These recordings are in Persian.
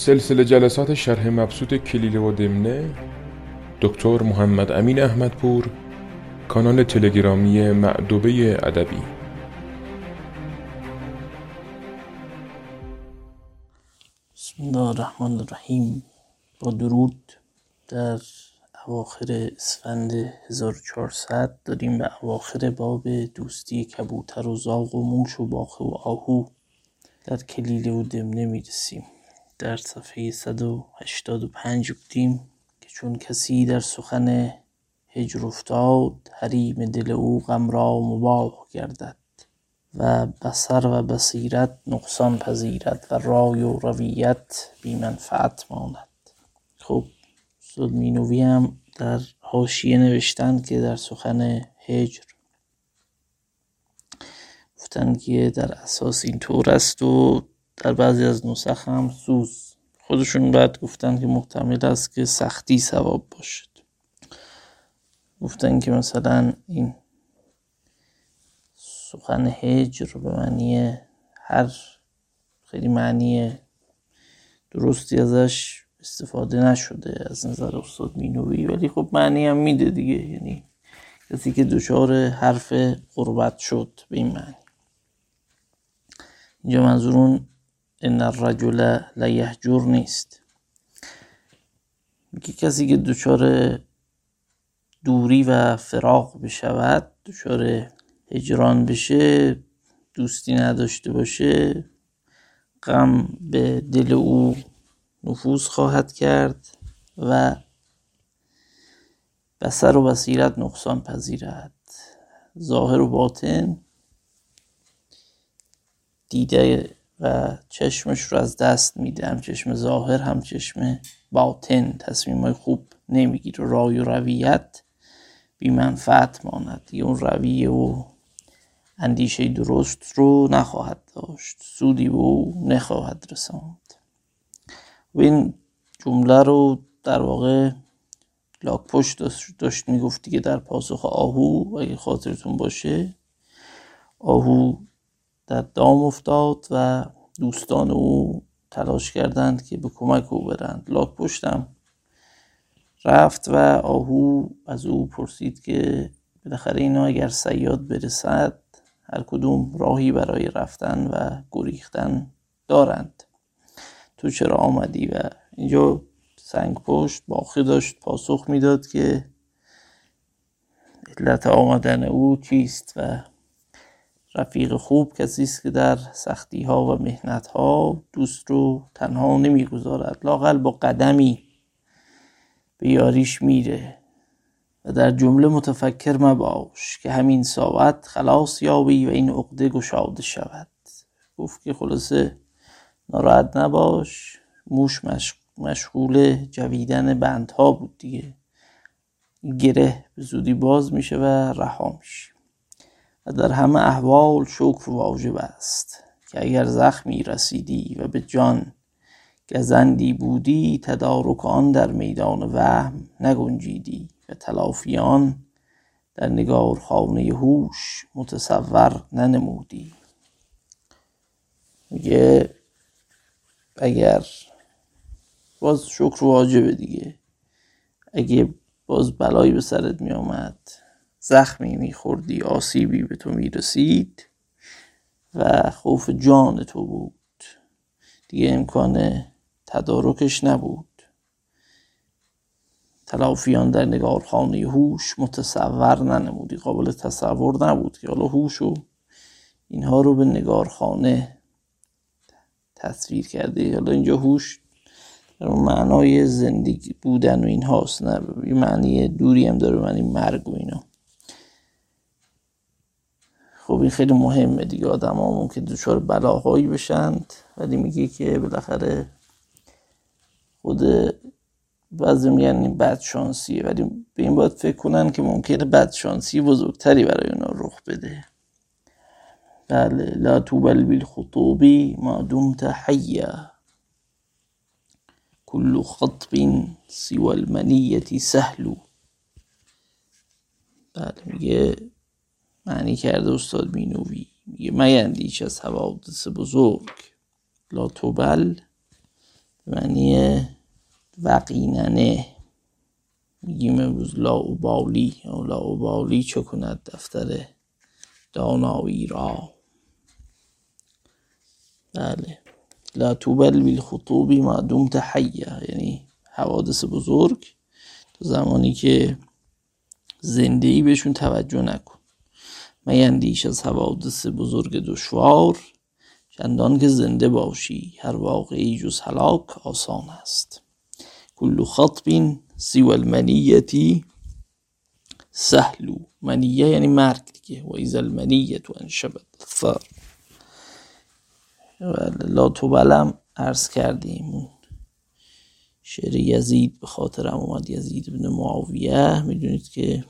سلسله جلسات شرح مبسوط کلیله و دمنه دکتر محمد امین احمدپور کانال تلگرامی معدوبه ادبی. بسم الله الرحمن الرحیم. با درود در اواخر اسفند 1400 داریم به اواخر باب دوستی کبوتر و زاغ و موش و باخه و آهو در کلیله و دمنه می‌رسیم. در صفحه 185 بودیم که چون کسی در سخن هجر افتاد حریم دل او غم را مباح گردد و بصر و بصیرت نقصان پذیرد و رای و رویت بی منفعت ماند. خب سلمینوی هم در حاشیه نوشتن که در سخن هجر گفتن که در اساس اینطور است و در بعضی از نسخ هم سوز. خودشون بعد گفتن که محتمل است که سختی ثواب باشد. گفتن که مثلا این سخن هجر به معنی هر خیلی معنی درستی ازش استفاده نشده از نظر استاد مینوی. ولی خب معنی هم میده دیگه. یعنی کسی که دچار حرف قربت شد به این معنی. اینجا منظور اون ان الرجل لیهجر نیست میگه کسی که دچار دوری و فراق بشود دچار هجران بشه دوستی نداشته باشه غم به دل او نفوذ خواهد کرد و بسر و بصیرت نقصان پذیرد. ظاهر و باطن دیده و چشمش رو از دست میده. هم چشم ظاهر هم چشم باطن. تصمیم های خوب نمی‌گیره. رای و رویت بی منفعت ماند. دیگه اون رویه و اندیشه درست رو نخواهد داشت. سودی به او نخواهد رساند. و این جمله رو در واقع لاک پشت داشت می‌گفتی که در پاسخ آهو اگه خاطرتون باشه آهو در دام افتاد و دوستان او تلاش کردند که به کمک او برند. لاک پشتم رفت و آهو از او پرسید که بالاخره اینا اگر سیاد برسد هر کدوم راهی برای رفتن و گریختن دارند. تو چرا آمدی؟ و اینجا سنگ پشت باخی داشت پاسخ می‌داد که علت آمدن او چیست و رفیق خوب کسی است که در سختی ها و مهنت ها دوست رو تنها نمی‌گذارد. لاقل با قدمی به یاریش میره. و در جمله متفکر مباش که همین ساعت خلاص یابی و این عقده گشاده شود. گفت که خلاصه ناراحت نباش موش مشغول جویدن بندها بود دیگه. گره به زودی باز میشه و رها میشه. در همه احوال شکر واجب است که اگر زخمی رسیدی و به جان گزندی بودی تدارک آن در میدان وهم نگنجیدی و تلافیان در نگار خانه هوش متصور ننمودی. میگه اگر باز شکر واجبه دیگه. اگه باز بلایی به سرت می آمد زخمی میخوردی آسیبی به تو می‌رسید و خوف جان تو بود. دیگه امکان تدارکش نبود. تلافیان در نگارخانه هوش متصور ننمودی قابل تصور نبود که حالا هوش و اینها رو به نگارخانه تصویر کرده حالا اینجا هوش در معنای زندگی بودن و این هاست نه؟ یه معنی دوری هم داره معنی مرگ و اینا. خب این خیلی مهمه دیگه. آدم ها ممکن دچار بلاهایی بشند ولی میگه که بالاخره خود بعضی میگن بد شانسیه ولی به این باید فکر کنن که ممکنه بد شانسی بزرگتری برای اونا رخ بده. بله لا توبل بالخطوب ما دمت حیا. كل خطب سوى المنیتی سهلو بله میگه معنی کرده استاد مینوی. میگه میندیش از حوادث بزرگ. لا توبل معنی وقیننه. میگیم امروز لاوبالی یا لاوبالی چه کند دفتر دانایی را؟ بله. لا توبل بالخطوبی ما دمت حیه یعنی حوادث بزرگ. تو زمانی که زنده ای بهشون توجه نکن. میندیش از حوادث بزرگ دشوار. چندان که زنده باشی هر واقعی جز هلاک آسان است. کل خطب سوى المنیتی سهلو منیه یعنی مرگ دیگه. و ایز المنیت و انشبت الثار. لا بلم عرض کردیم شعر یزید به خاطرم اومد یزید ابن معاویه. می‌دونید که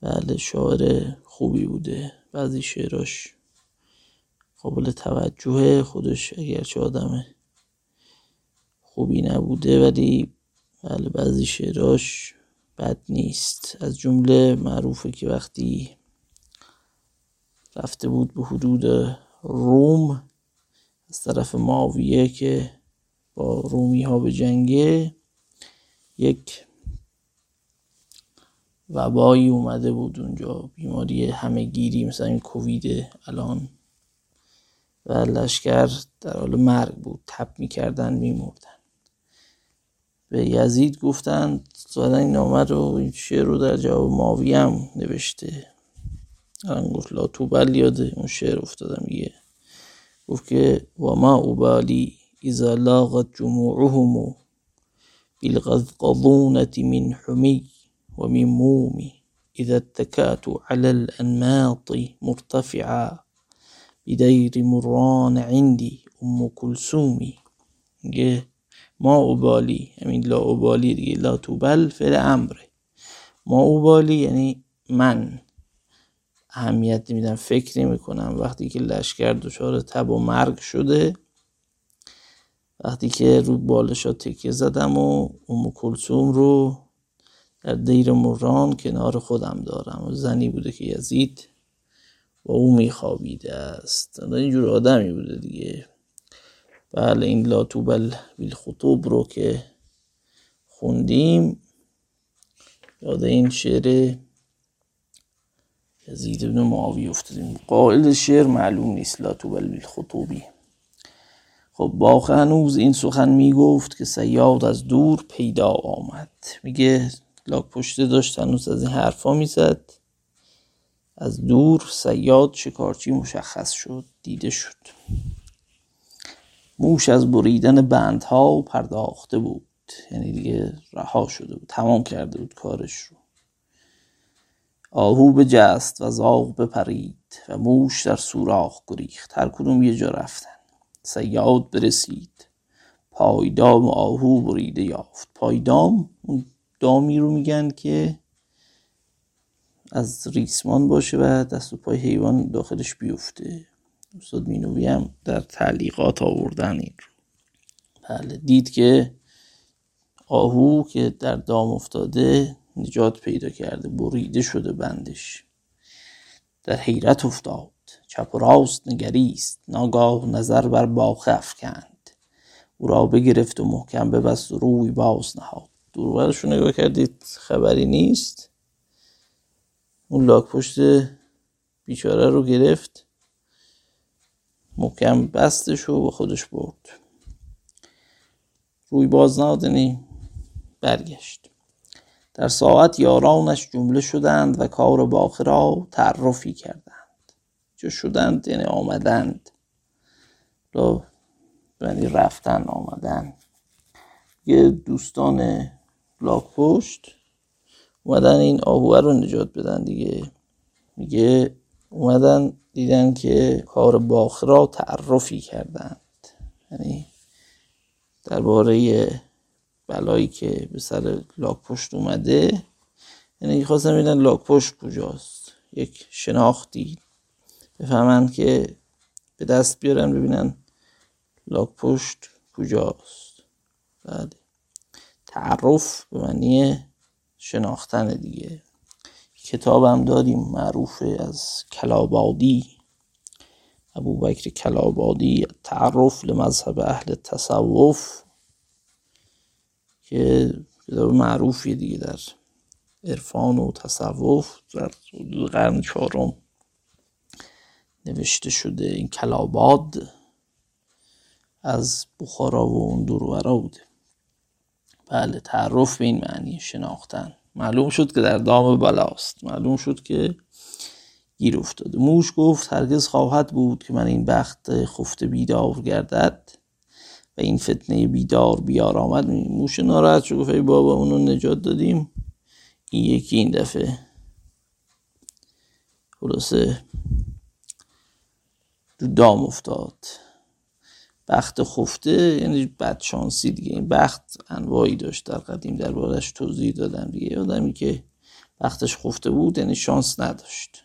بله شاعر خوبی بوده. بعضی شعراش قابل توجه خودش اگرچه آدم خوبی نبوده ولی بله بعضی شعراش بد نیست. از جمله معروفه که وقتی رفته بود به حدود روم از طرف معاویه که با رومی ها به جنگه یک وبایی اومده بود اونجا بیماری همه گیری مثلا این کووید الان. و لشکر در حال مرگ بود تپ می‌کردن میمردن. به یزید گفتن این نامه رو این شعر رو در جواب ماویه هم نوشته. الان گفت لا توبل یاده اون شعر افتادم میگه گفت که و ما اوبالی اذا لاغت جموعهم بالغضقضونة من حمی و من مومی اذا اتكات على الانماط مرتفعا بدیر مران عندی ام میگه ما اوبالی همین لا اوبالی دیگه لا توبل فعل امره ما اوبالی یعنی من؟ اهمیت نمیدم فکر نمی کنم وقتی که لشکر دچار تب و مرگ شده وقتی که رو بالشا تکیه زدم و ام کلسوم رو در دیر مران کنار خودم دارم. و زنی بوده که یزید با او میخوابیده است. اینجور آدمی بوده دیگه. بله این لا توبل بالخطوب رو که خوندیم یاد این شعر یزید ابن معاوی افتادیم. قائل شعر معلوم نیست لا توبل بالخطوبی خب باخ هنوز این سخن می‌گفت که سیاد از دور پیدا آمد. میگه لاک پشته داشت هنوز از این حرفا می‌زد. از دور سیاد شکارچی مشخص شد دیده شد. موش از بریدن بندها پرداخته بود یعنی دیگه رها شده بود تمام کرده بود کارش رو. آهو به جست و زاغ بپرید و موش در سوراخ گریخت. هر کدوم یه جا رفتن. سیاد برسید. پایدام آهو بریده یافت. پایدام اون دامی رو میگن که از ریسمان باشه و دست و پای حیوان داخلش بیفته. استاد مینوی هم در تعلیقات آوردن این رو. بله دید که آهو که در دام افتاده نجات پیدا کرده بریده شده بندش. در حیرت افتاد چپ و راست نگریست ناگاه نظر بر باخه افکند. او را بگرفت و محکم ببست و روی باز نهاد. دورورش رو نگاه کردید خبری نیست. اون لاک پشت بیچاره رو گرفت. محکم بستش و با خودش برد. روی باز نهادنی برگشت. در ساعت یارانش جمله شدند و کار باخه را تعرفی کردند. چه شدند؟ یعنی آمدند. یعنی رفتن آمدن. یه دوستان لاک پشت اومدن این آهوه رو نجات بدن دیگه. میگه اومدن دیدن که کار باخ را تعرفی کردند. یعنی درباره بلایی که به سر لاک پشت اومده یعنی خواستم ببینن لاک پشت کجاست. یک شناختی بفهمن که به دست بیارن ببینن لاک پشت کجاست. بله. تعرف معنی شناختن دیگه. کتاب هم داریم معروفه از کلابادی ابو بکر کلابادی تعرف لمذهب اهل تصوف که کتاب معروفی دیگه در عرفان و تصوف در قرن چهارم نوشته شده این کلاباد از بخارا و اون دورورا بوده. بله تعرف به این معنی شناختن. معلوم شد که در دام بلاست معلوم شد که گیر افتاده. موش گفت هرگز خواهد بود که من این بخت خفته بیدار گردد و این فتنه بیدار بیار آمد موش ناراحت شد گفت ای بابا اونو نجات دادیم. این یکی این دفعه. خلاصه رو دام افتاد. بخت خفته یعنی بد شانسی دیگه. این بخت انواعی داشت در قدیم دربارش توضیح دادم دیگه. آدمی که بختش خفته بود یعنی شانس نداشت.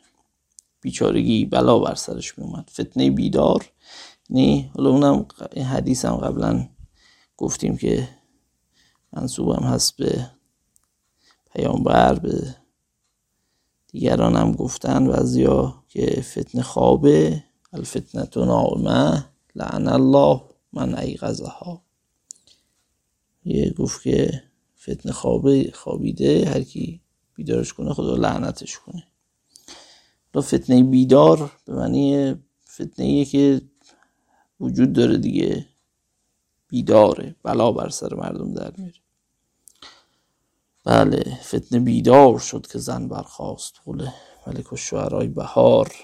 بیچارگی بلا بر سرش می اومد فتنه بیدار. نه حالا اونم این حدیث هم قبلا گفتیم که منصوبم هست به پیامبر به دیگران هم گفتن بعضیا که فتنه خوابه. الفتنه نامه لعن الله من ها یه گفت که فتنه خوابه خوابیده هر کی بیدارش کنه خدا لعنتش کنه. و فتنه بیدار به معنی فتنه که وجود داره دیگه. بیداره بلا بر سر مردم در میره. بله فتنه بیدار شد که زن برخواست قول ملک و شعرهای بهار.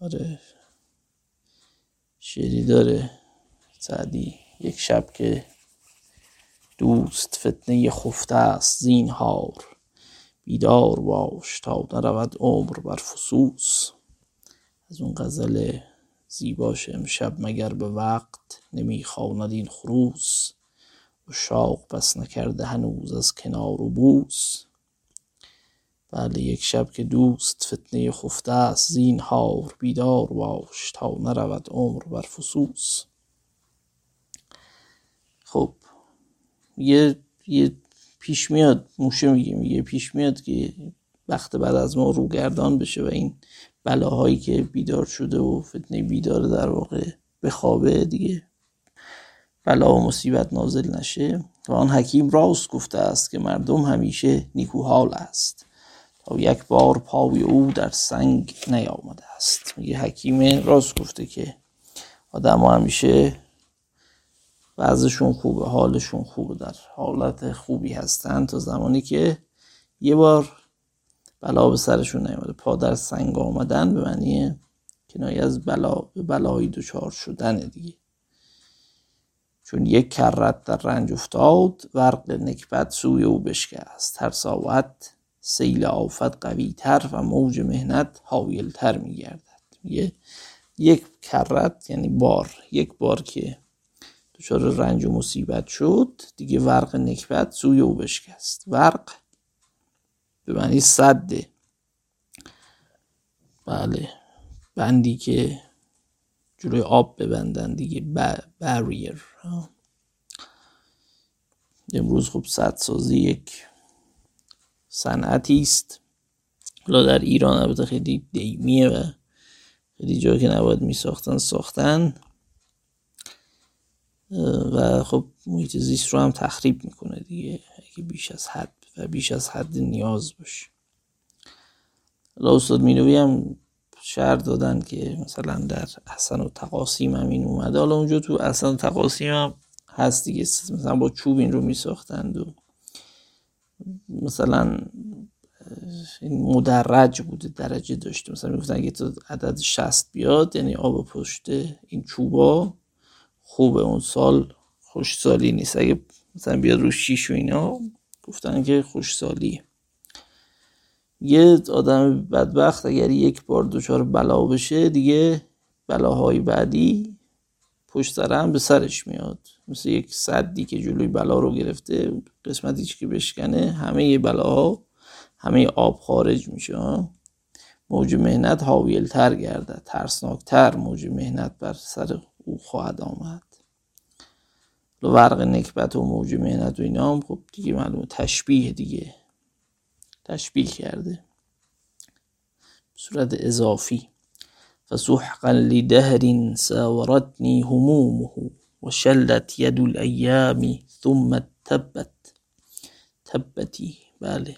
آره. شعری داره. سعدی یک شب که دوست فتنه خفته است زینهار. بیدار باش تا نرود عمر بر فسوس. از اون غزل زیباش امشب مگر به وقت نمی‌خواند این خروس؟ و شاق بس نکرده هنوز از کنار و بوس. بله یک شب که دوست فتنه خفته است زینهار بیدار باش تا نرود عمر بر فسوس. خب یه یه پیش میاد موشه میگه میگه پیش میاد که وقت بعد از ما روگردان بشه و این بلاهایی که بیدار شده و فتنه بیدار در واقع به خوابه دیگه بلا و مصیبت نازل نشه. و آن حکیم راست گفته است که مردم همیشه نیکوحال است. تا یک بار پای او در سنگ نیامده است. میگه حکیم راست گفته که آدم همیشه بعضشون خوبه حالشون خوبه در حالت خوبی هستن تا زمانی که یه بار بلا به سرشون نیامده. پا در سنگ آمدن به معنی کنایه از بلا به بلایی دچار شدن دیگه. چون یک کرت در رنج افتاد ورق نکبت سوی او بشکست. هر ساعت سیل آفت قوی تر و موج مهنت حاویل تر میگردد. میگه یک کرت یعنی بار یک بار که دچار رنج و مصیبت شد دیگه ورق نکبت سوی او بشکست. ورق به معنی صده بله. بندی که جلوی آب ببندن دیگه بریر امروز خب صد سازی یک صنعتی است. حالا در ایران البته خیلی دیمیه و خیلی جا که نباید می ساختن. ساختن و خب محیط زیست رو هم تخریب می‌کنه دیگه اگه بیش از حد و بیش از حد نیاز باشه. حالا استاد مینوی هم شهر دادن که مثلا در احسن و تقاسیم هم این اومده. حالا اونجا تو احسن و تقاسیم هم هست دیگه مثلا با چوب این رو میساختند و مثلا این مدرج بوده درجه داشته مثلا می‌گفتن اگه تو عدد 60 بیاد یعنی آب پشت این چوبا خوبه اون سال خوش سالی نیست. اگه مثلا بیاد رو شیش و اینا گفتن که خوش سالیه یه آدم بدبخت اگر یک بار دچار بلا بشه دیگه بلاهای بعدی پشت سر به سرش میاد. مثل یک صدی که جلوی بلا رو گرفته قسمتی که بشکنه همه بلاها همه آب خارج میشه موج مهنت حاویلتر گرده ترسناکتر موج مهنت بر سر او خواهد آمد. ورق نکبت و موج مهنت و اینا هم خب دیگه معلومه تشبیه دیگه. تشبیه کرده. صورت اضافی. فسحقا لدهر ساورتني همومه. وشلت يد الأيام ثم تبت. تبتی بله.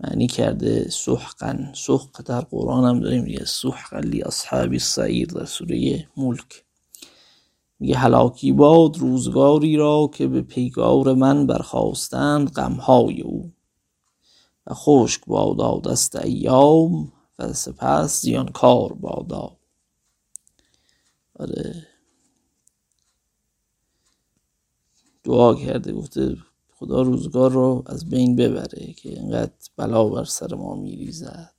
معنی کرده سحقا. سحق در قرآن هم داریم دیگه. سحقا لی اصحاب السعیر در سوره ملک. میگه هلاکی باد روزگاری را که به پیگار من برخواستند غمهای او. و خشک بادا دست ایام و سپس زیانکار بادا آره. دعا کرده گفته خدا روزگار رو از بین ببره که اینقدر بلا بر سر ما میریزد.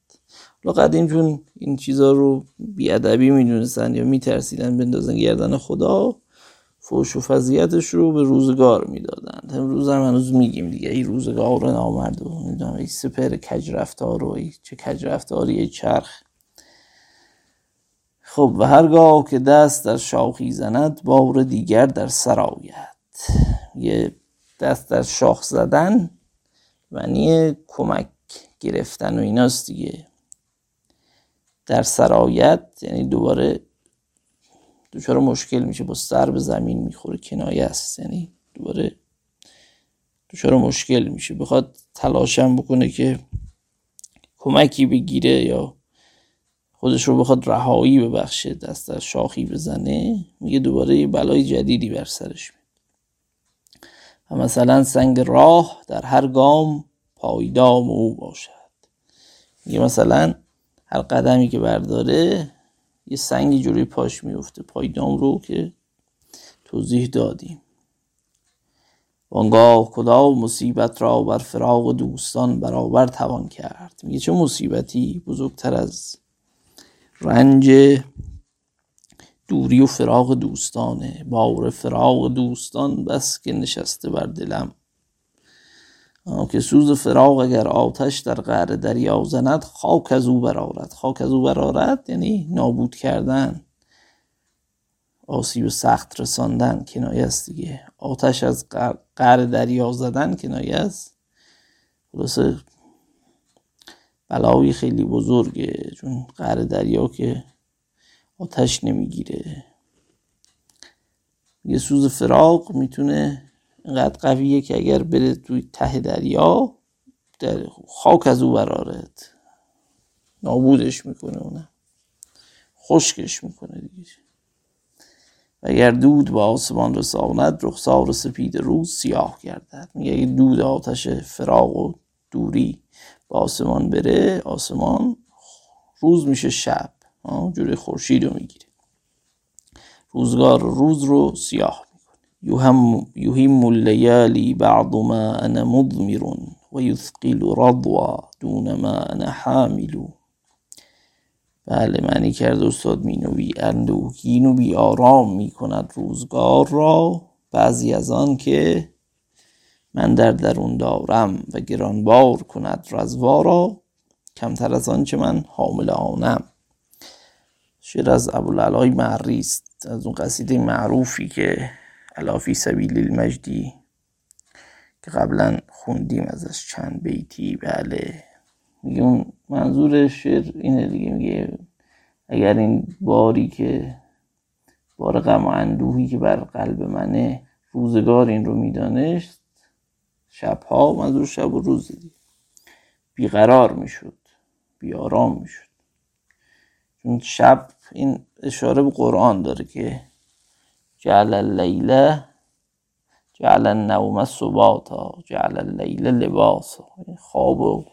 حالا قدیم چون این چیزا رو بیادبی می‌دونستن یا میترسیدن بندازن گردن خدا فوش و فضیتش رو به روزگار می‌دادند. امروز هم هنوز میگیم دیگه ای روزگار رو نامرد و می‌دونم ای سپر کج رفتار ای چه کج رفتاری ای چرخ. خب و هرگاه که دست در شاخی زند بار دیگر در سرایت یه دست در شاخ زدن معنی کمک گرفتن و ایناست دیگه. در سرایت یعنی دوباره دچار مشکل میشه با سر به زمین می‌خوره کنایه است. یعنی دوباره دچار مشکل میشه. بخواد تلاشم بکنه که کمکی بگیره یا خودش رو بخواد رهایی ببخشه دست در شاخی بزنه میگه دوباره یه بلای جدیدی بر سرش میاد. و مثلا سنگ راه در هر گام پایدام او باشد. میگه مثلا هر قدمی که برداره یه سنگی جوری پاش میفته پایدام رو که توضیح دادیم. وانگاه کدام مصیبت را بر فراغ دوستان برابر توان کرد؟ میگه چه مصیبتی بزرگتر از رنج دوری و فراغ دوستانه بار فراغ دوستان بس که نشسته بر دلم. که سوز فراغ اگر آتش در قعر دریا زند خاک از او برارد خاک از او برارد یعنی نابود کردن. آسیب سخت رساندن کنایه است دیگه. آتش از قعر دریا زدن کنایه است. خلاصه بلایی خیلی بزرگه. چون قعر دریا که آتش نمی‌گیره. یه سوز فراغ می‌تونه اینقدر قویه که اگر بره توی ته دریا در خاک از او برارد نابودش می‌کنه اونه. خشکش می‌کنه دیگه. و اگر دود به آسمان رساند رخسار سپید روز سیاه گردد. میگه اگه دود آتش فراغ و دوری به آسمان بره آسمان روز میشه شب. جوری خورشید رو می‌گیره. روزگار روز رو سیاه يهم يهم الليالي بعض ما أنا مضمر ويثقل رضوى دون ما أنا حامل بله معنی کرد استاد مینوی اندوهگین و بی آرام می کند روزگار را. بعضی از آن که من در درون دارم و گرانبار کند رزوا را کمتر از آن چه من حامل آنم. شعر از ابوالعلای معری است از اون قصیده معروفی که علافی سبیل المجدی که قبلا خوندیم ازش چند بیتی. بله. میگه اون منظور شعر اینه دیگه میگه اگر این باری که بار غم و اندوهی که بر قلب منه روزگار این رو می‌دانست شبها منظور شب و روز دیگه. بیقرار می‌شد بیارام می‌شد. چون شب این اشاره به قرآن داره که جعل اللیل جعل النوم سباتا جعل اللیل لباسا. خواب و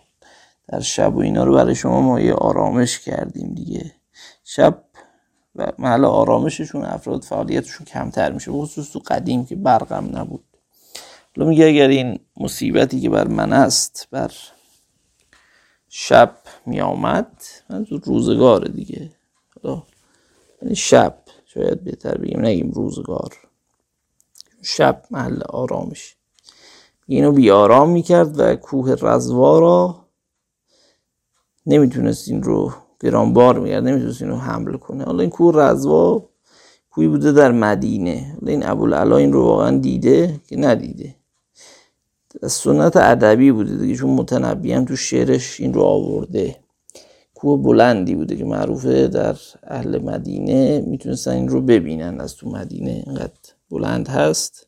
در شب و اینا رو برای شما ما یه آرامش کردیم دیگه. شب و محل آرامششون افراد فعالیتشون کمتر میشه خصوص تو قدیم که برقم نبود. حالا میگه اگر این مصیبتی که بر من است بر شب میآمد منظور روزگار دیگه. یعنی شب شاید بهتر بگیم نگیم روزگار. شب محل آرامش. اینو بی آرام می‌کرد و کوه رزوا را نمی‌تونست این رو گرانبار میگرد نمی‌تونست این رو حمل کنه. حالا این کوه رزوا کوی بوده در مدینه. حالا این ابوالعلا این رو واقعا دیده که ندیده. سنت ادبی بوده دیگه چون متنبی هم تو شعرش این رو آورده. کوه بلندی بوده که معروفه در اهل مدینه می‌تونستن این رو ببینن از تو مدینه. اینقدر بلند هست.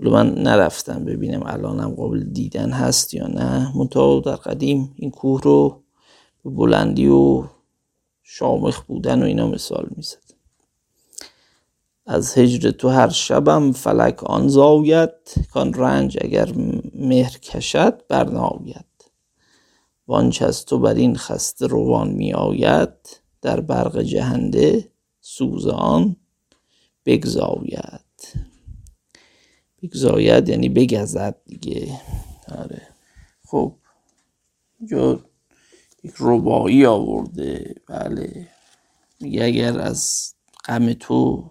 من نرفتم ببینم الانم قابل دیدن هست یا نه. منتها در قدیم این کوه رو به بلندی و شامخ بودن و اینا مثال می‌زد. از هجر تو هر شبم فلک آن زاید کان رنج اگر مهر کشد برناید وانچ از تو بر این خسته روان می آید در برق جهنده سوز آن بگزاید. بگزاید یعنی بگزد دیگه. آره. خب جو یک ربایی آورده. بله. میگه اگر از غم تو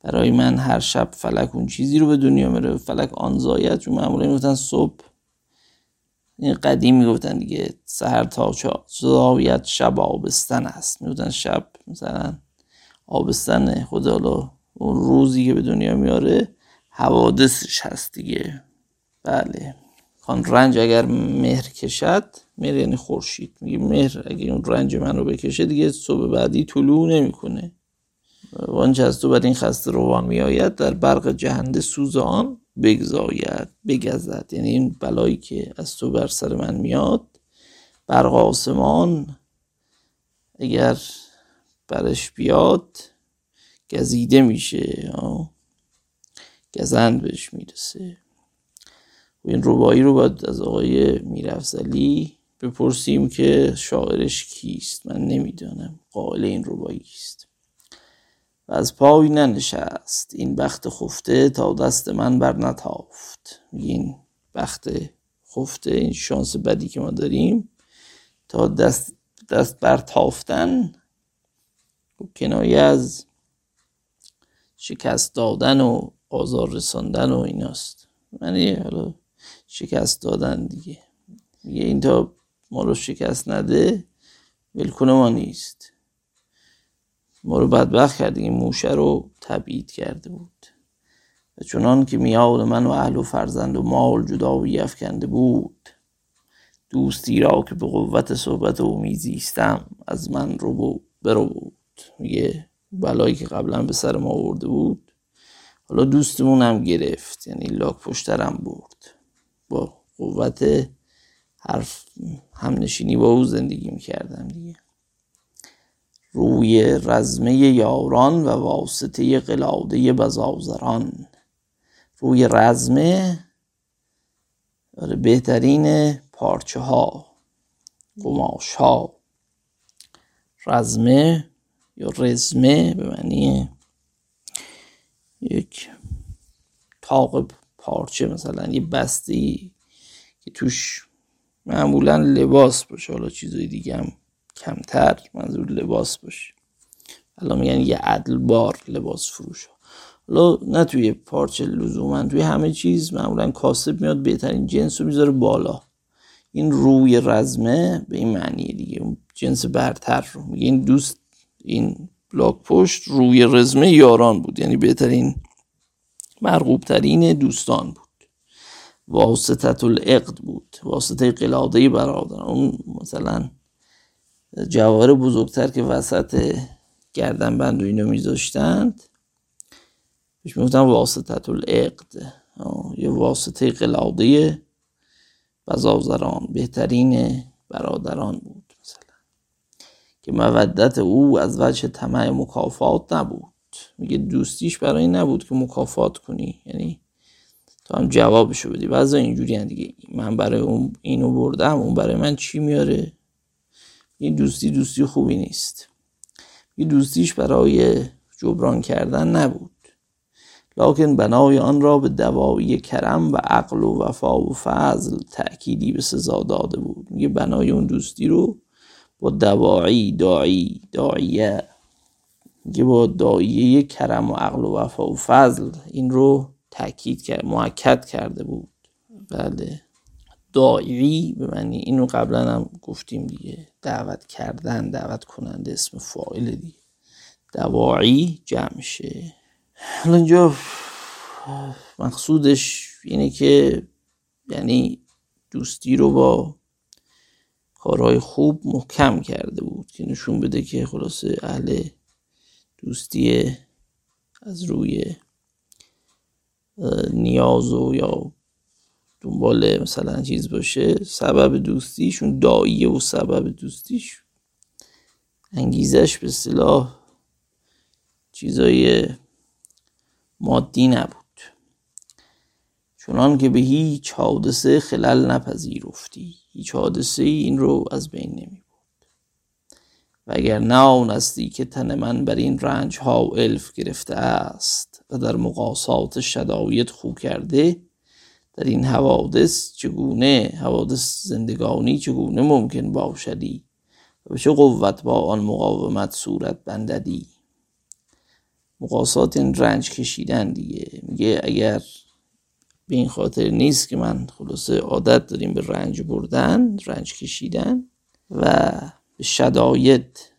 برای من هر شب فلک اون چیزی رو به دنیا میره فلک آن زاید. چون معمولا می‌گفتن صبح این قدیم می‌گفتن دیگه سهر تا زاویت شب آبستن است. می‌گفتن شب مثلا آبستن خدا حالا اون روزی که به دنیا میاره حوادثش هست دیگه. بله. خان رنج اگر مهر کشد مهر یعنی خورشید. میگه مهر اگه اون رنج من رو بکشه دیگه صبح بعدی طلوع نمی‌کنه. وانچه از تو بر این خسته روان میآید در برق جهنده سوز آن بگذاید بگزد. یعنی این بلایی که از تو بر سر من میاد برق آسمان اگر برش بیاد گزیده میشه. گزند بهش می‌رسه. این ربایی رو باید از آقای میرفزلی بپرسیم که شاعرش کیست. من نمی‌دانم قائل این ربایی کیست. و از پای ننشست. این بخت خفته تا دست من بر نتافت. این بخت خفته این شانس بدی که ما داریم. تا دست دست بر تافتن کنایه از شکست دادن و آزار رساندن و ایناست. یعنی حالا شکست دادن دیگه. میگه این تا ما رو شکست نده ولکنه ما نیست. ما رو بدبخت کرده این موشه رو تبعید کرده بود. و چنان که میاد من و اهل و فرزند و مال جداوی افکنده بود. دوستی را که به قوت صحبت و میزیستم از من رو برو بود. میگه بلایی که قبلا به سر ما آورده بود. حالا دوستمون هم گرفت یعنی لاک پشترم برد. با قوت حرف همنشینی با او زندگی می‌کردم دیگه. روی رزمه یاران و واسطه قلاده بزازران. روی رزمه آره، بهترین پارچه ها قماش ها رزمه یا رزمه به معنی یک تاق پارچه مثلا یه بستی که توش معمولا لباس باشه حالا چیزای دیگه هم کمتر منظور لباس باشه. الان میگن یه عدل بار لباس فروش. حالا نه توی پارچه لزوما توی همه چیز معمولا کاسب میاد بهترین جنس رو می‌ذاره بالا. این روی رزمه به این معنی دیگه. جنس برتر رو. میگه این دوست این بلاک پشت روی رزمه یاران بود. یعنی بهترین مرغوب ترین دوستان بود. واسطت العقد بود. واسطه قلاده برادر اون مثلا جواهر بزرگتر که وسط گردن بند و اینو میذاشتند. بهش می‌گفتن واسطت العقد یه واسطه قلاده بزازران بهترین برادران بود مثلا. که مودت او از وجه طمع مکافات نبود. میگه دوستیش برای این نبود که مکافات کنی. یعنی تو هم جوابشو بدی. بعضا اینجوری دیگه. من برای اون اینو بردم اون برای من چی میاره؟ این دوستی دوستی خوبی نیست. این دوستیش برای جبران کردن نبود. لکن بنای آن را به دوایی کرم و عقل و وفا و فضل تأکیدی به سزا داده بود. میگه بنای اون دوستی رو با دوایی داعی داعیه میگه با داعیه کرم و عقل و وفا و فضل. این رو تأکید کرد معکد کرده بود. بله. داعی به معنی اینو قبلا هم گفتیم دیگه. دعوت کردن دعوت کننده اسم فاعل دیگه. دواعی جمع شه. حالا اینجا مقصودش اینه که یعنی دوستی رو با کارهای خوب محکم کرده بود. که نشون بده که خلاصه اهل دوستی از روی نیاز و یا دنبال مثلا چیز باشه سبب دوستیشون داییه و سبب دوستیش انگیزش به صلاح چیزای مادی نبود. چنان که به هیچ حادثه خلل نپذیرفتی. هیچ حادثه ای این رو از بین نمی بود و اگر نه که تن من بر این رنج ها الف گرفته است و در مقاسات شدایت خو کرده در این حوادث چگونه حوادث زندگانی چگونه ممکن باشدی؟ و به چه قوت با آن مقاومت صورت بنددی؟ مقاسات این رنج کشیدن دیگه. میگه اگر به این خاطر نیست که من خلاصه عادت داریم به رنج بردن رنج کشیدن و به شدایت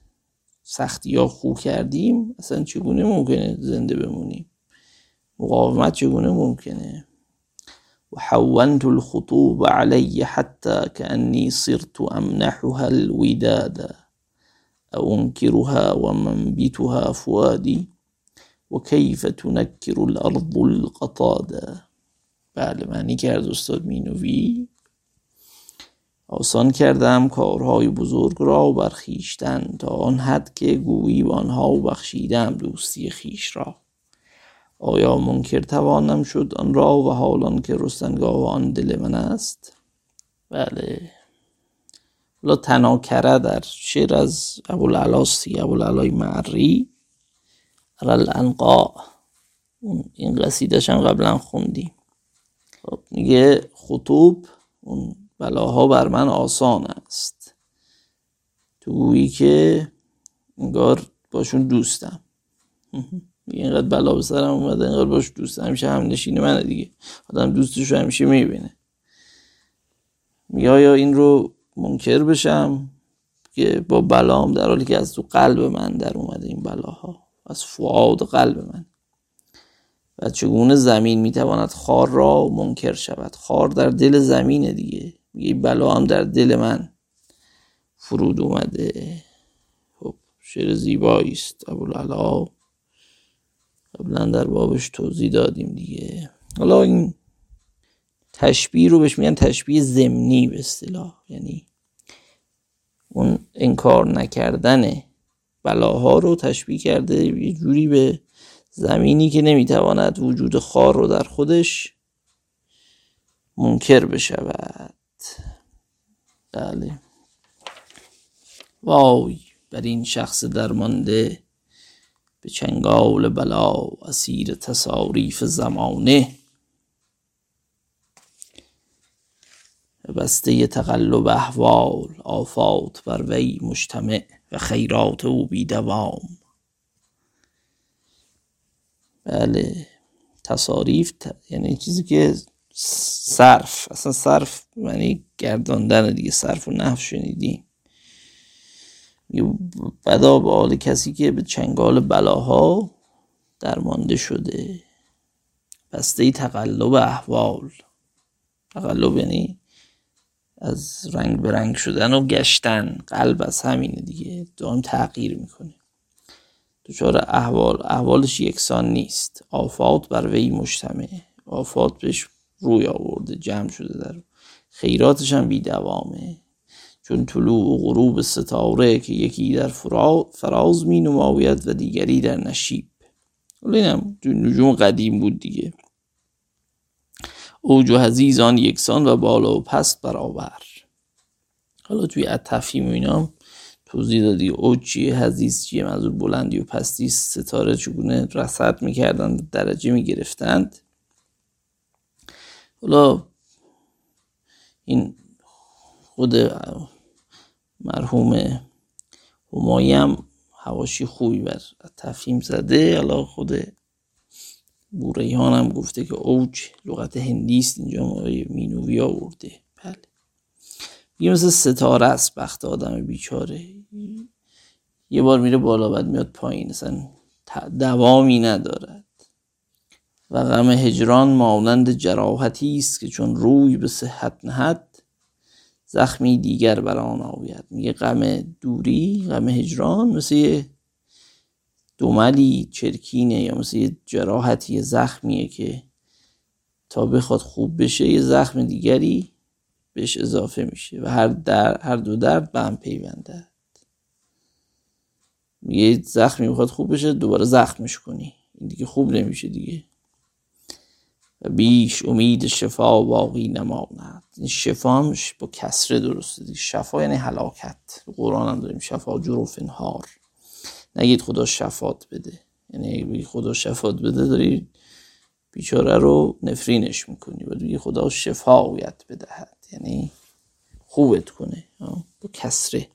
سختی ها خو کردیم اصلا چگونه ممکنه زنده بمونیم؟ مقاومت چگونه ممکنه؟ وحونت الخطوب علي حتى كأني صرت أمنحها الوداد أو أنكرها ومنبتها فؤادي وكيف تنكر الأرض القطادا بله معنی کرد استاد مینوی آسان کردم کارهای بزرگ را برخیشتن تا آن حد که گویی به آنها بخشیدم دوستی خیش را. آیا منکر توانم شد آن را و حالان که رستنگاه آن دل من است؟ بله. حالا تناکره در شعر از ابوالعلاستی ابوالعلای معری علال انقا این قصیدش هم قبلا خوندیم. خب میگه خطوب اون بلاها بر من آسان است. تو گویی که انگار باشون دوستم. اینقدر بلا به سرم اومده اینقدر باش دوست همیشه هم نشینی منه دیگه. آدم دوستش همیشه می‌بینه. میگه آیا این رو منکر بشم که با بلام در حالی که از تو قلب من در اومده این بلاها؟ از فعاد قلب من. و چگونه زمین می‌تواند خار را منکر شود؟ خار در دل زمینه دیگه. میگه بلا هم در دل من فرود اومده. خب شعر زیبایی است ابوالعلا. قبلا در بابش توضیح دادیم دیگه. حالا این تشبیه رو بهش میگن تشبیه زمینی به اصطلاح. یعنی اون انکار نکردن بلاها رو تشبیه کرده یه جوری به زمینی که نمی‌تواند وجود خار رو در خودش منکر بشود. بله. وای بر این شخص درمانده به چنگال بلا اسیر تصاریف زمانه. بسته تقلب احوال آفات بر وی مجتمع و خیرات او بی دوام بله تصاریف یعنی چیزی که صرف اصلا صرف یعنی گرداندن دیگه صرف و نحو شنیدیم. بدا به حال کسی که به چنگال بلاها درمانده شده. بسته تقلب احوال. تقلب یعنی از رنگ به رنگ شدن و گشتن. قلب از همینه دیگه. دائم تغییر می‌کنه دچار احوال. احوالش یکسان نیست. آفات بر وی مجتمع. آفات بهش روی آورده جمع شده در خیراتش هم بی دوامه چون طلوع و غروب ستاره که یکی در فراز می نماید و دیگری در نشیب. اینم نجوم قدیم بود دیگه. اوج و یکسان و بالا و پست برابر. حالا توی اتفیم و اینا توضیح دادی اوج چیه حزیز چیه منظور بلندی و پستی ستاره چگونه رصد می‌کردن درجه می‌گرفتند. حالا این خود مرحوم همایی هم هواشی خوبی بر تفهیم زده. حالا خود بوریان هم گفته که اوج لغت هندی است. اینجا مینوی آورده. بله. یه مثل ستاره است بخت آدم بیچاره. یه بار میره بالا بعد میاد پایین. اصلا دوامی ندارد. و غم هجران مانند جراحتی است که چون روی به صحت نهد زخمی دیگر بر آن آید. میگه غم دوری غم هجران مثل دوملی چرکینه یا مثل یه جراحتی زخمیه که تا بخواد خوب بشه یه زخم دیگری بهش اضافه میشه و هر, در، هر دو درد به هم پیونده یه زخمی می‌خواد خوب بشه دوباره زخمش کنی. این دیگه خوب نمیشه دیگه. و بیش امید شفا باقی نماند. شفا همش با کسره درسته دیگه. شفا یعنی حلاکت قرآن هم داریم شفا جروف انهار نگید خدا شفات بده. یعنی خدا شفات بده داری بیچاره رو نفرینش می‌کنی و دیگه خدا شفایت بدهد. یعنی خوبت کنه. با کسره.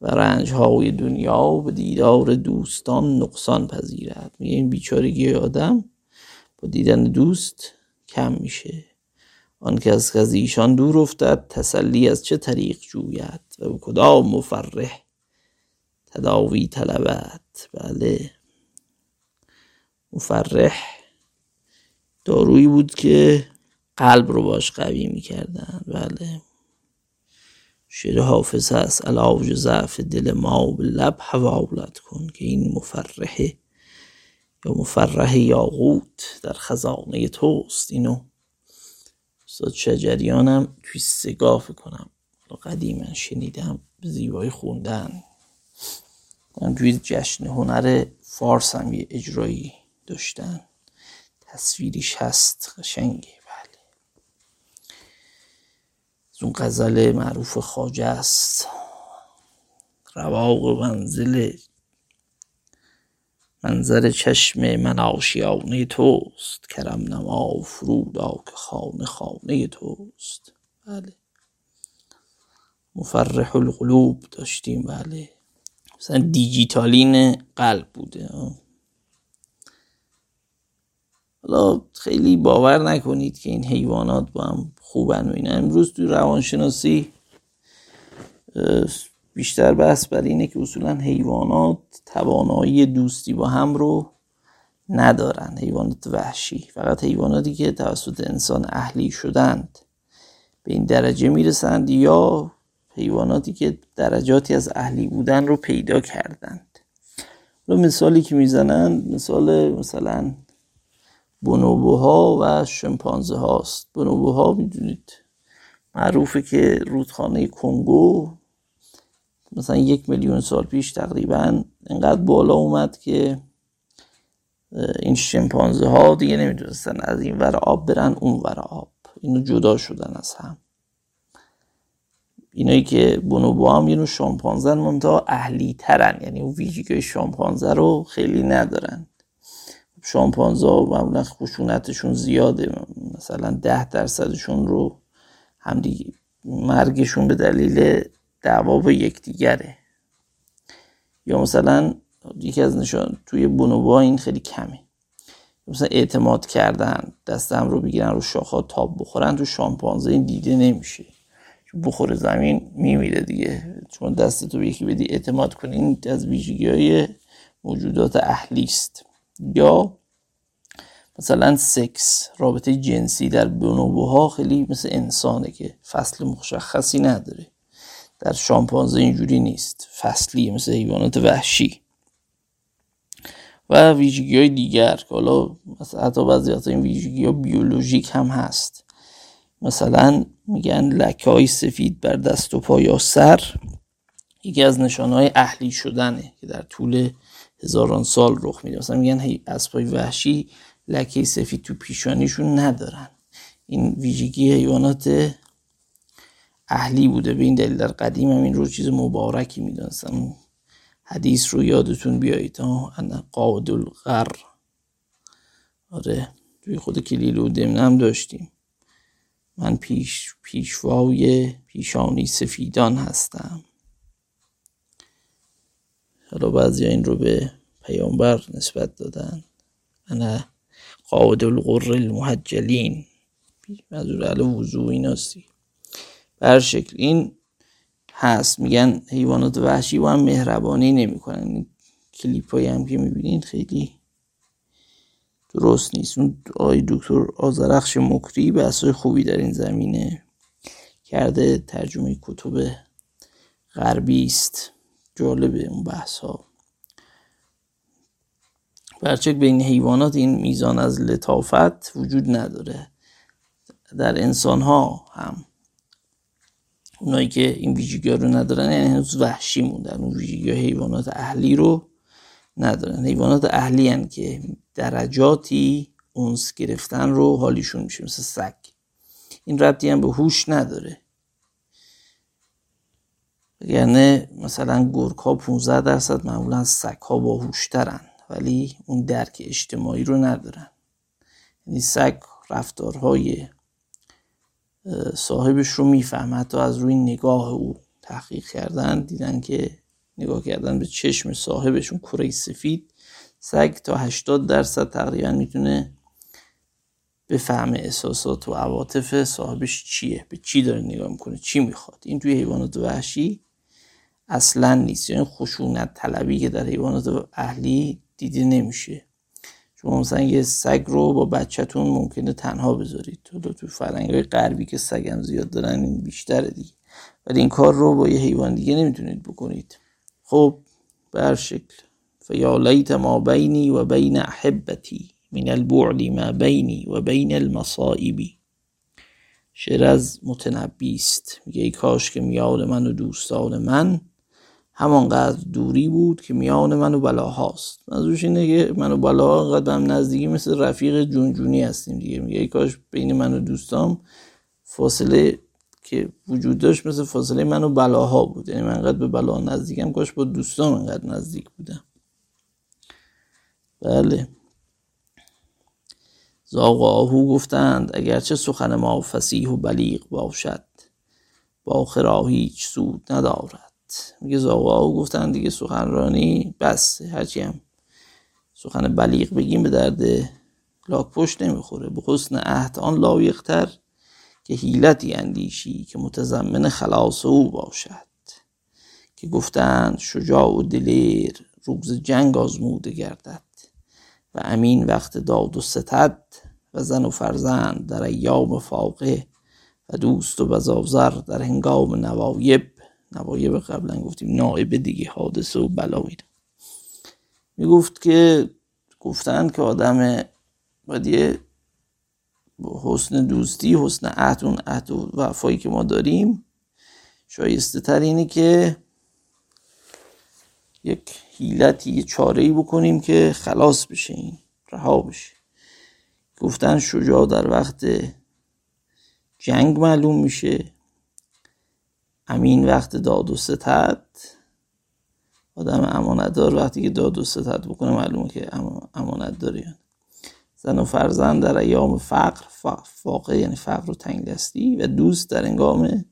و رنج های دنیا به دیدار دوستان نقصان پذیرد. میگه این بیچارگی آدم با دیدن دوست کم میشه. آن که از ایشان دور افتد تسلی از چه طریق جوید؟ و به کدام مفرح تداوی طلبت؟ بله. مفرح دارویی بود که قلب رو باش قوی می‌کردن بله. شعر حافظ هست. علاج ضعف دل ما به لب حوالت کن که این مفرحه یا مفرح یاقوت در خزانه توست. اینو استاد شجریانم توی سگاه کنم. قدیما شنیدم زیبایی خوندن. من توی جشن هنر فارس هم یه اجرایی داشتن. تصویریش هست قشنگه بله. از اون غزل معروف خاجه است. رواق منزل منظر چشم من آشیانه توست کرم نما فرودا که خانه خانه توست. بله. مفرح القلوب داشتیم بله. مثلا دیجیتالین قلب بوده. حالا خیلی باور نکنید که این حیوانات با هم خوبن و اینا. امروز توی روانشناسی بیشتر بحث بر اینه که اصولا حیوانات توانایی دوستی با هم رو ندارن. حیوانات وحشی. فقط حیواناتی که توسط انسان اهلی شدند به این درجه می‌رسند یا حیواناتی که درجاتی از اهلی بودن رو پیدا کردند. رو مثالی که می‌زنن مثال مثلا بونوبوها و شمپانزه هاست. بونوبوها می‌دونید معروفه که رودخانه کنگو مثلا یک میلیون سال پیش تقریبا انقدر بالا اومد که این شمپانزه ها دیگه نمی‌دونستن از این ور آب برن اون ور آب. اینو جدا شدن از هم. اینایی که بونوبو هم یه نوع شامپانزه منتها اهلی ترن یعنی اون ویژگی شامپانزه رو خیلی ندارن. شامپانزه ها معمولا خشونتشون زیاده. مثلا ده درصدشون رو همدیگه مرگشون به دلیل دعوا با یکدیگره. یا مثلا یکی از نشان توی بونوبا این خیلی کمه. مثلا اعتماد کردن دست هم رو بگیرن رو شاخها تاب بخورن تو شامپانزه این دیده نمیشه. چون بخور زمین میمیره دیگه. چون دست تو یکی بدی اعتماد کنی این از ویژگی های موجودات اهلی است. یا مثلا سکس رابطه جنسی در بونوبوها خیلی مثل انسانه که فصل مشخصی نداره. در شامپانزه اینجوری نیست. فصلی مثل حیوانات وحشی. و ویژگی های دیگر که حالا حتی بعضی از این ویژگی ها بیولوژیک هم هست. مثلا میگن لکه های سفید بر دست و پا یا سر یکی از نشانه های اهلی شدنه که در طول هزاران سال رخ میده. مثلا میگن اسبای وحشی لکه سفید تو پیشانیشون ندارن. این ویژگی حیوانات اهلی بوده. به این دلیل در قدیم هم این رو چیز مبارکی می‌دونستم حدیث رو یادتون بیایید. انا قاد الغر آره توی خود کلیل و دمنه هم داشتیم. من پیش پیشوای پیشانی سفیدان هستم. حالا بعضی این رو به پیامبر نسبت دادن. انا قاد الغر المحجلین. منظور علی وضوع ایناستی بر شکل. این هست. میگن حیوانات وحشی با هم مهربانی نمی‌کنن. این کلیپ هایی هم که می‌بینید خیلی درست نیست. اون آقای دکتر آزرخش مکری بحثای خوبی در این زمینه کرده. ترجمه کتب غربی است. جالبه اون بحث ها برچک بین حیوانات این میزان از لطافت وجود نداره. در انسان ها هم. اونایی که این ویژگی رو ندارن یعنی هنوز وحشی موندن. اون ویژگی حیوانات اهلی رو ندارن. حیوانات اهلی هن که درجاتی اونس گرفتن رو حالیشون میشه مثل سگ. این ربطی هم به هوش نداره. یعنی مثلا گرگ ها 15 درصد معمولا سگ ها باهوشترن ولی اون درک اجتماعی رو ندارن. یعنی سگ رفتارهای صاحبش رو می‌فهمه. حتی از روی نگاه او تحقیق کردن دیدن که نگاه کردن به چشم صاحبشون کره سفید سگ تا 80 درصد تقریبا می‌تونه بفهمه احساسات و عواطف صاحبش چیه به چی داره نگاه می‌کنه چی می‌خواد. این توی حیوانات وحشی اصلا نیست. یعنی خشونت طلبی که در حیوانات اهلی دیده نمیشه. شما مثلا یه سگ رو با بچهتون ممکنه تنها بذارید. تو تو فرنگ های غربی که سگم زیاد دارن این بیشتره دیگه. ولی این کار رو با یه حیوان دیگه نمی‌تونید بکنید. خب بر شکل. فیا لیت ما بینی و بین احبتی من البعد ما بینی و بین المصائبی شعر از متنبی است. میگه ای کاش که میال من و دوستان من همانقدر دوری بود که میان من و بلاهاست منظورش اینه که من و بلاها انقدر نزدیکی مثل رفیق جونجونی هستیم دیگه. میگه کاش بین من و دوستام فاصله که وجود داشت مثل فاصله من و بلاها بود. یعنی من انقدر به بلا نزدیکم کاش با دوستام انقدر نزدیک بودم. بله. زاغ و آهو گفتند اگرچه سخن ما فسیح و بلیغ باشد با آخرا هیچ سود ندارد. میگه زاغا گفتن دیگه سخنرانی بس هرچی هم سخن بلیغ بگیم به درد لاک پشت نمی‌خوره. به حسن عهد آن لایقتر که حیلتی اندیشی که متضمن خلاص او باشد. که گفتند شجاع و دلیر روز جنگ آزموده گردد و امین وقت داد و ستد و زن و فرزند در ایام فاقه و دوست و بزازر در هنگام نوایب نوایب قبلا گفتیم نائب دیگه حادثه و بلا می می‌گفت که گفتن که آدم باید یه حسن دوستی حسن عهد اون و وفایی که ما داریم شایسته تر اینه که یک حیلتی یه چاره ای بکنیم که خلاص بشه این رها بشه. گفتن شجاع در وقت جنگ معلوم میشه. امین وقت داد و ستد. آدم امانت دار وقتی که داد و ستد بکنه معلومه که امانت داره زن و فرزند در ایام فقر فاقه یعنی فقر و تنگ دستی و دوست در انگام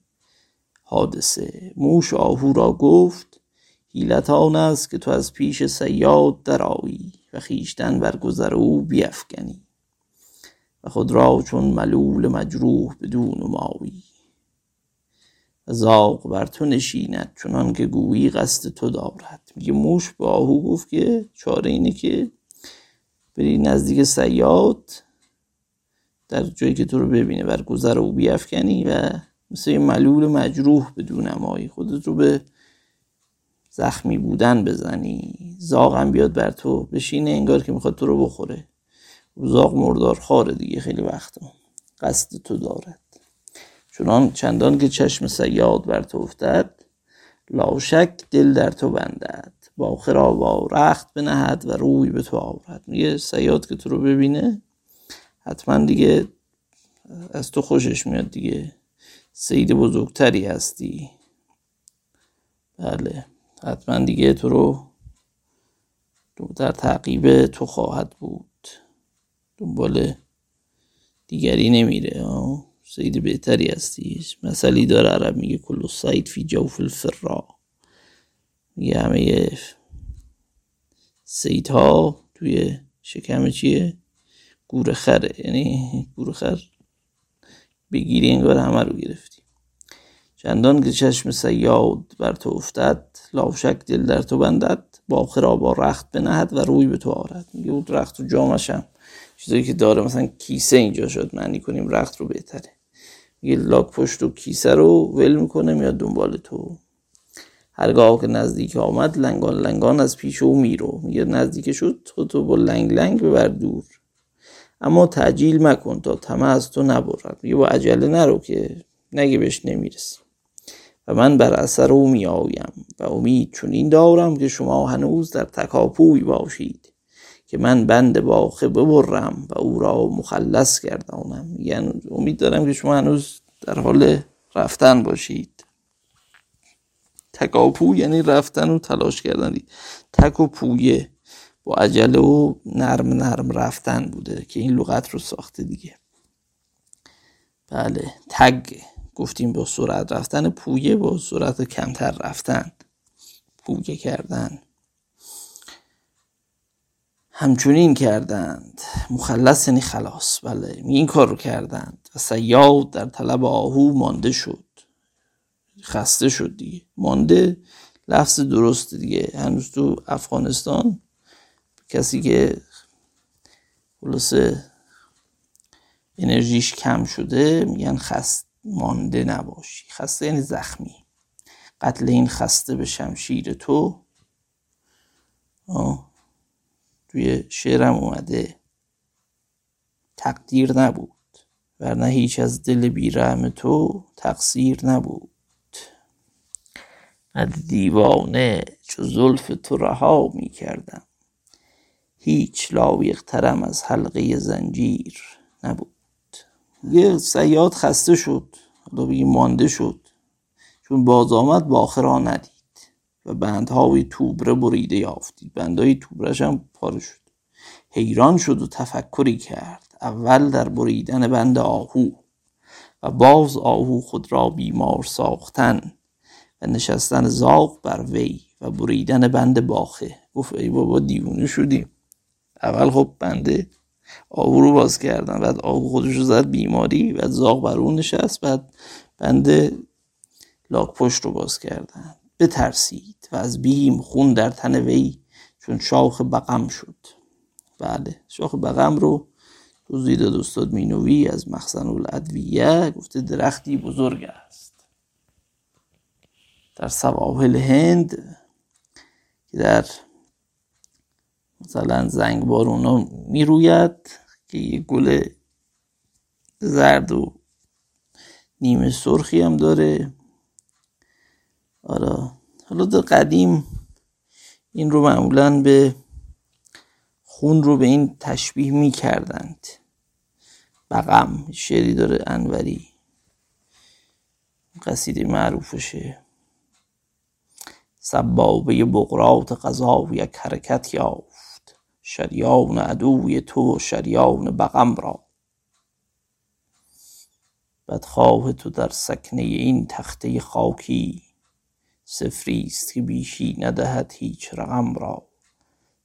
حادثه. موش آهو را گفت حیلت آن است که تو از پیش سیاد درایی و خیشتن بر گذر او بیفکنی و خود را چون ملول مجروح بدون ماوی. زاغ بر تو نشیند چنان که گویی قصد تو دارد. میگه موش به آهو گفت که چاره اینه که بری نزدیک سیاد در جایی که تو رو ببینه بر گذر او بیافکنی و مثل یه ملول مجروح بدون امایی خودت رو به زخمی بودن بزنی. زاغم بیاد بر تو بشینه انگار که می‌خواد تو رو بخوره. زاغ مردار خاره دیگه خیلی وقتا قصد تو دارد. چنان چندان که چشم سیاد بر تو افتد لاشک دل در تو بندد. با خرا با رخت بنهد و روی به تو آورد. میگه سیاد که تو رو ببینه حتما دیگه از تو خوشش میاد دیگه. سید بزرگتری هستی. بله حتما دیگه تو رو در تعقیب تو خواهد بود. دنبال دیگری نمیره سید بهتری هستی مثلی داره عرب میگه کل سید فی جوف الفرا. میگه همه سید ها توی شکم چیه؟ گور خره یعنی گور خر بگیری انگار همه رو گرفتی. چندان که چشم سیاد بر تو افتد لاوشک دل در تو بندد با خرا با رخت بنهد و روی به تو آرد. میگه بود رخت و جامشم چیزایی که داره مثلا کیسه اینجا شد معنی کنیم رخت رو بهتره. میگه لاک پشت و کیسه رو ول می‌کنه میاد دنبال تو. هرگاه که نزدیک آمد لنگان لنگان از پیش او میرو. میگه نزدیک شد تو با لنگ لنگ ببر دور. اما تعجیل مکن تا تمه از تو نبرد. میگه با عجله نرو که نگه بهش نمی‌رسی. و من بر اثر او می آیم و امید چون این دارم که شما هنوز در تکاپوی باشید. که من بند باخه ببرم و او را مخلص گردانم. یعنی امید دارم که شما هنوز در حال رفتن باشید. تکاپو یعنی رفتن و تلاش کردن تک و پویه با عجله و نرم نرم رفتن بوده که این لغت رو ساخته دیگه. بله تگ. گفتیم با سرعت رفتن پویه با سرعت کمتر رفتن. پویه کردن. همچنین کردند. مخلص یعنی خلاص بله. این کار رو کردند و سیاد در طلب آهو مانده شد. خسته شد دیگه. مانده لفظ درست دیگه. هنوز تو افغانستان کسی که خلاصه انرژیش کم شده میگن خست مانده نباشی. خسته یعنی زخمی. قتل این خسته به شمشیر تو. آه. توی شعرم اومده. تقدیر نبود ورنه هیچ از دل بیرحم تو تقصیر نبود. از دیوانه چو زلف تو رها می کردم هیچ لایق ترم از حلقه زنجیر نبود. یه سیاد خسته شد حالا بگی مانده شد. چون باز آمد باخرا ندید. و بندهای توبره بریده یافتید. بندهای توبرش هم پاره شد. حیران شد و تفکری کرد. اول در بریدن بند آهو و باز آهو خود را بیمار ساختن و نشستن زاغ بر وی و بریدن بند باخه. گفت ای بابا دیوونه شدیم. اول خب بنده آهو رو باز کردن بعد آهو خودش رو زد بیماری بعد زاغ بر اون نشست بعد بنده لاک پشت رو باز کردن. بترسید و از بیم خون در تن وی چون شاخ بقم شد. بله شاخ بقم رو توضیح داد استاد مینوی از مخزن الادویه گفته درختی بزرگ است. در سواحل هند که در مثلا زنگ بارونا می‌روید که یه گل زرد و نیمه سرخی هم داره. آره. حالا در قدیم این رو معمولا به خون رو به این تشبیه می کردند بقم شعری داره انوری. قصیده معروفشه سبابه بقرات قضا یک حرکت یافت. شریان عدوی تو شریان بقم را. بدخواه تو در سکنه این تخته خاکی. سفریست که بیشی ندهد هیچ رقم را.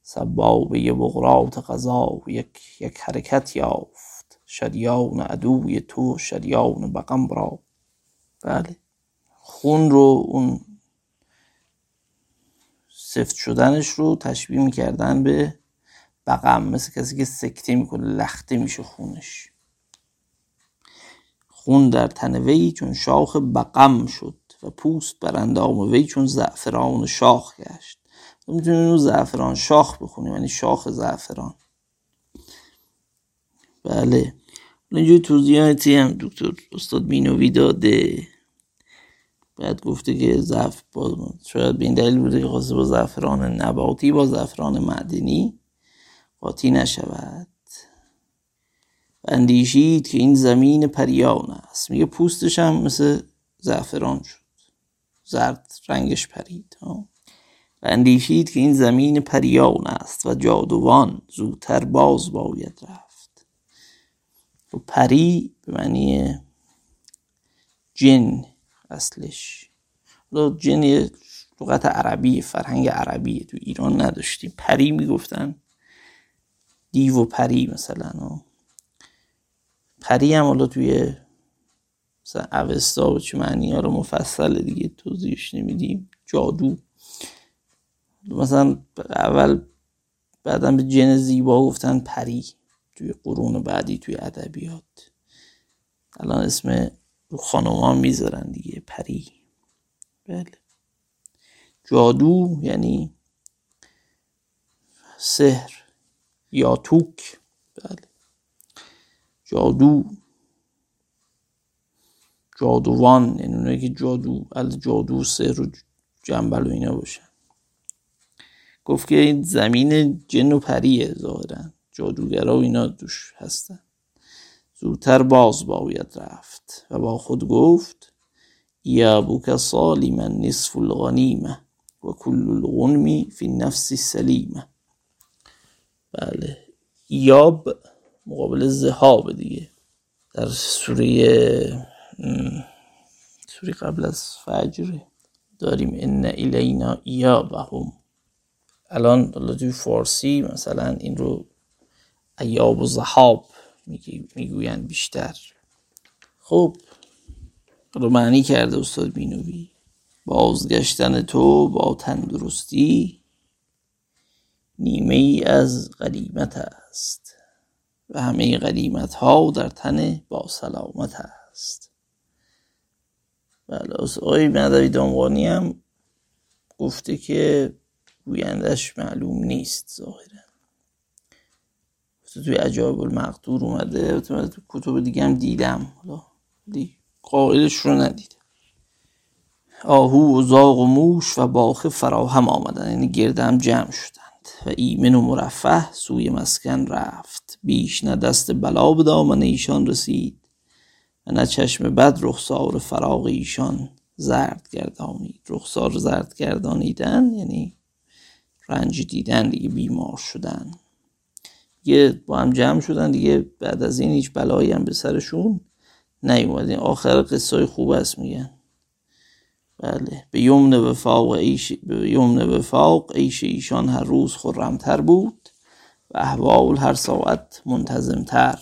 سبابه بغرات قضا یک یک حرکت یافت. شریان عدوی تو شریان بقم را. بله. خون رو اون سفت شدنش رو تشبیه می‌کردن به بقم. مثل کسی که سکته می‌کنه لخته میشه خونش. خون در تن وی چون شاخ بقم شد. و پوست بر اندام وی چون زعفران شاخ گشت. می‌تونیم اینو زعفران شاخ بخونیم یعنی شاخ زعفران. بله. اینجوری توضیحاتی هم دکتر استاد مینوی داده. بعد گفته که زعف با شاید به این دلیل بوده که خواسته با زعفران نباتی با زعفران معدنی قاطی نشود. و اندیشید که این زمین پریان است. میگه پوستش هم مثل زعفران شد. زرد رنگش پرید و اندیشید که این زمین پریان است و جادوان زودتر باز باید رفت. و پری به معنی جن اصلش. جن لغت عربی فرهنگ عربی تو ایران نداشتیم. پری می‌گفتن. دیو و پری مثلا پری هم حالا توی مثلا اوستا و چه معنی ها رو مفصل دیگه توضیحش نمیدیم. جادو. مثلا اول بعدا به جن زیبا گفتن پری توی قرون بعدی توی ادبیات. الان اسم رو خانوما می‌ذارن دیگه پری. بله. جادو یعنی سحر یا توک. بله. جادو. جادوان یعنی اونایی که جادو از جادو سحر و جنبل و اینا باشن. گفت که این زمین جن و پریه ظاهرا. جادوگرا و اینا دوش هستن. زودتر باز باید رفت. و با خود گفت یا بوک سالیما نصف الغنیمه و کل الغنمی فی نفس سلیمه بله. یاب مقابل زهاب دیگه. در سوره سوره قبل از فجر داریم. ان الینا ایابهم. الان توی فارسی مثلا این رو ایاب و زهاب می‌گویند بیشتر. خب رو معنی کرده استاد بینوی. بازگشتن تو با تندرستی نیمه ای از غنیمت است و همه غنیمت ها در تن با سلامت است. بله آقای مدوی دامغانی هم گفته که گویندش معلوم نیست ظاهرا. توی عجایب المقدور اومده تو کتب دیگه هم دیدم. حالا قائلش رو ندیدم آهو و زاغ و موش و باخه فراهم آمدن یعنی گرده هم جمع شدند. و ایمن و مرفه سوی مسکن رفت. بیش نه دست بلا به دامن ایشان رسید. و نه چشم بد رخسار فراغ ایشان زرد گردانید. رخسار زرد گردانیدن یعنی رنج دیدن دیگه بیمار شدن. یه با هم جمع شدن دیگه بعد از این هیچ بلایی هم به سرشون نیومد آخر قصه خوب است میگن. بله. به یمن وفاق ایش به یمن وفاق ایش ایشان هر روز خرمتر بود و احوال هر ساعت منتظمتر.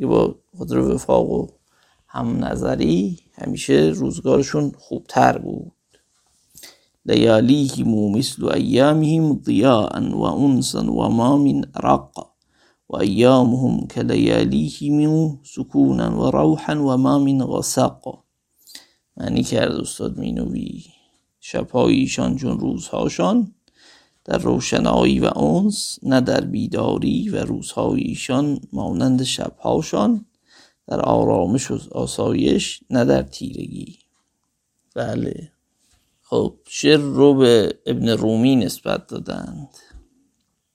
با قدر وفاق و هم نظری همیشه روزگارشون خوبتر بود. لياليهم مثل أيامهم ضياء وأنسا وما من رق وأيامهم كلياليهم سكونا وروحا وما من غسق. معنی کرد استاد مینوی شبهای ایشان چون روزهاشان در روشنایی و انس نه در بیداری و روزهای ایشان مانند شبهاشان. در آرامش و آسایش نه در تیرگی. بله. خب شعر رو به ابن رومی نسبت دادند.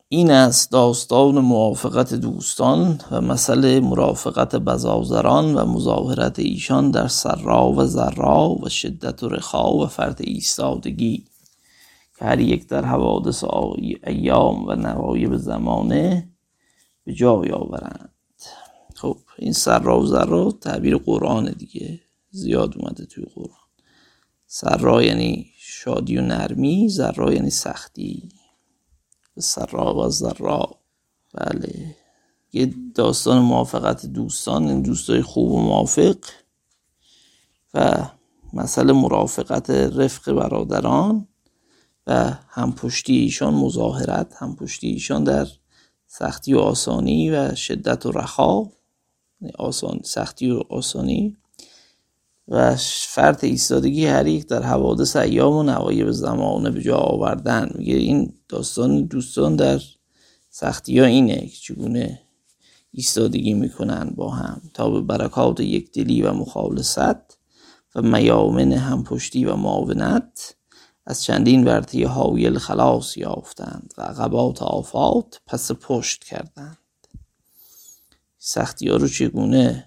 این است داستان موافقت دوستان و مسئله مرافقت بزازران و مظاهرت ایشان در سرا و ذرا و شدت و رخا و فرد ایستادگی. که هر یک در حوادث ایام و نوایب زمانه به جای آورند. خب این سرا و ذرا تعبیر قرآن دیگه. زیاد اومده توی قرآن. سرا یعنی شادی و نرمی ذرا یعنی سختی. سرا و ذرا بله. یه داستان موافقت دوستان این دوستای خوب و موافق و مسئله مرافقت رفق برادران و همپشتی ایشان مظاهرت همپشتی ایشان در سختی و آسانی و شدت و رخا یعنی آسان سختی و آسانی. و فرط ایستادگی هر یک در حوادث ایام و نوایب زمانه به جا آوردن. میگه این داستان دوستان در سختی ها اینه که چگونه ایستادگی می‌کنن با هم. تا به برکات یک دلی و مخالصت و میامن همپشتی و معاونت از چندین ورطه حاویل خلاص یافتند و عقبات آفات پس پشت کردند. سختی ها رو چگونه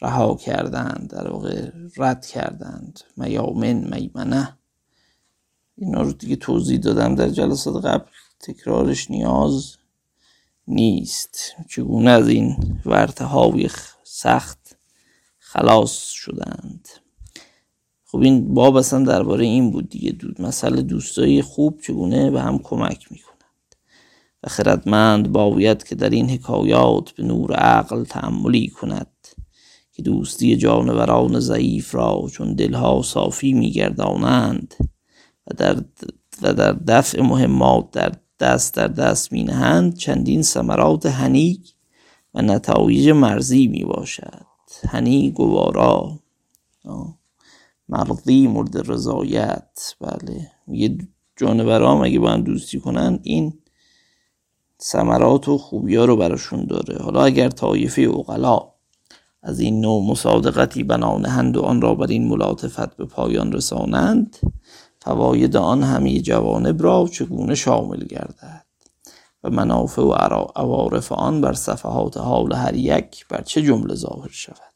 رها کردند در واقع رد کردند؟ میامن میمنه اینا رو دیگه توضیح دادم در جلسات قبل. تکرارش نیاز نیست. چگونه از این ورته های سخت خلاص شدند؟ خب این باب اصلا درباره این بود دیگه. دود مسئله دوستایی خوب چگونه به هم کمک می‌کنند خردمند باید که در این حکایات به نور عقل تعملی کند که دوستی جانوران ضعیف را چون دلها صافی میگردانند و در, و در دفع مهمات در دست در دست می نهند چندین ثمرات هنیک و نتایج مرزی می باشد هنی گوارا مرضی مورد رضایت. بله. میگه جانورام اگه با هم دوستی کنن؟ این ثمرات و خوبی ها رو براشون داره. حالا اگر طایفه اقلا از این نوع مصادقتی بنانهند و آن را بر این ملاطفت به پایان رسانند فواید آن همه جوانب را چگونه شامل گردد؟ و منافع و عوارف آن بر صفحات حال هر یک بر چه جمله ظاهر شود؟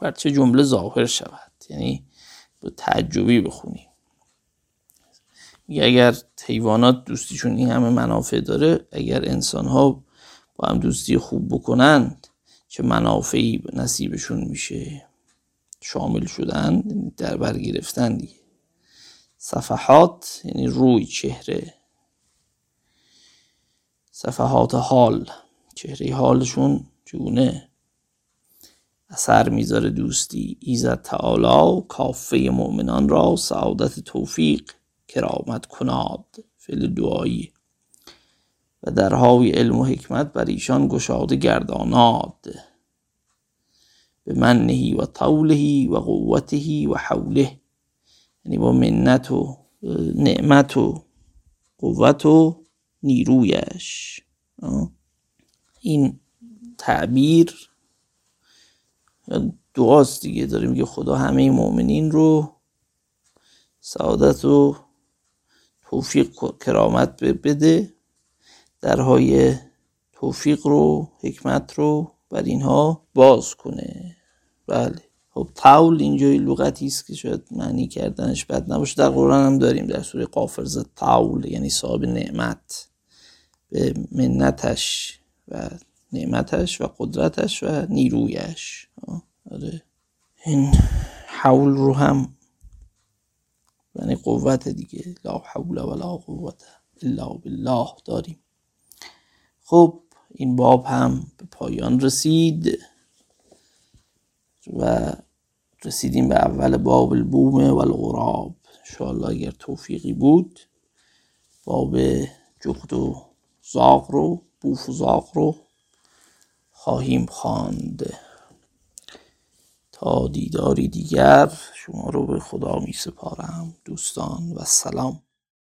بر چه جمله ظاهر شود؟ یعنی به تعجبی بخونیم. اگر حیوانات دوستیشون این همه منافع داره اگر انسان ها با هم دوستی خوب بکنند چه منافعی نصیبشون میشه؟ شامل شدن در بر گرفتن دیگه. صفحات یعنی روی چهره. صفحات حال. چهره حالشون چگونه؟ اثر می‌ذاره دوستی. ایزد تعالی کافه مؤمنان را سعادت توفیق. کرامت کناد فعل دعایی. و درهای علم و حکمت بر ایشان گشاده گرداناد. به منهی و طوله و قوته و حوله یعنی با منت و نعمت و قوت و نیرویش. این تعبیر دعاست دیگه. داریم که خدا همه مؤمنین رو سعادت و توفیق کرامت بده. درهای توفیق رو حکمت رو بر اینها باز کنه. بله. خب طول اینجای لغتی است که شاید معنی کردنش بد نباشه. در قرآن هم داریم در سوره قافر زد طول یعنی صاحب نعمت. به منتش و نعمتش و قدرتش و نیرویش. آره. این حول رو هم یعنی قوت دیگه. لا حول ولا قوت الا بالله داریم. خب این باب هم به پایان رسید و رسیدیم به اول باب البوم و الغراب انشاءالله اگر توفیقی بود باب جغد و زاغ رو بوف و زاغ رو خواهیم خواند. تا دیداری دیگر شما رو به خدا می سپارم دوستان و سلام.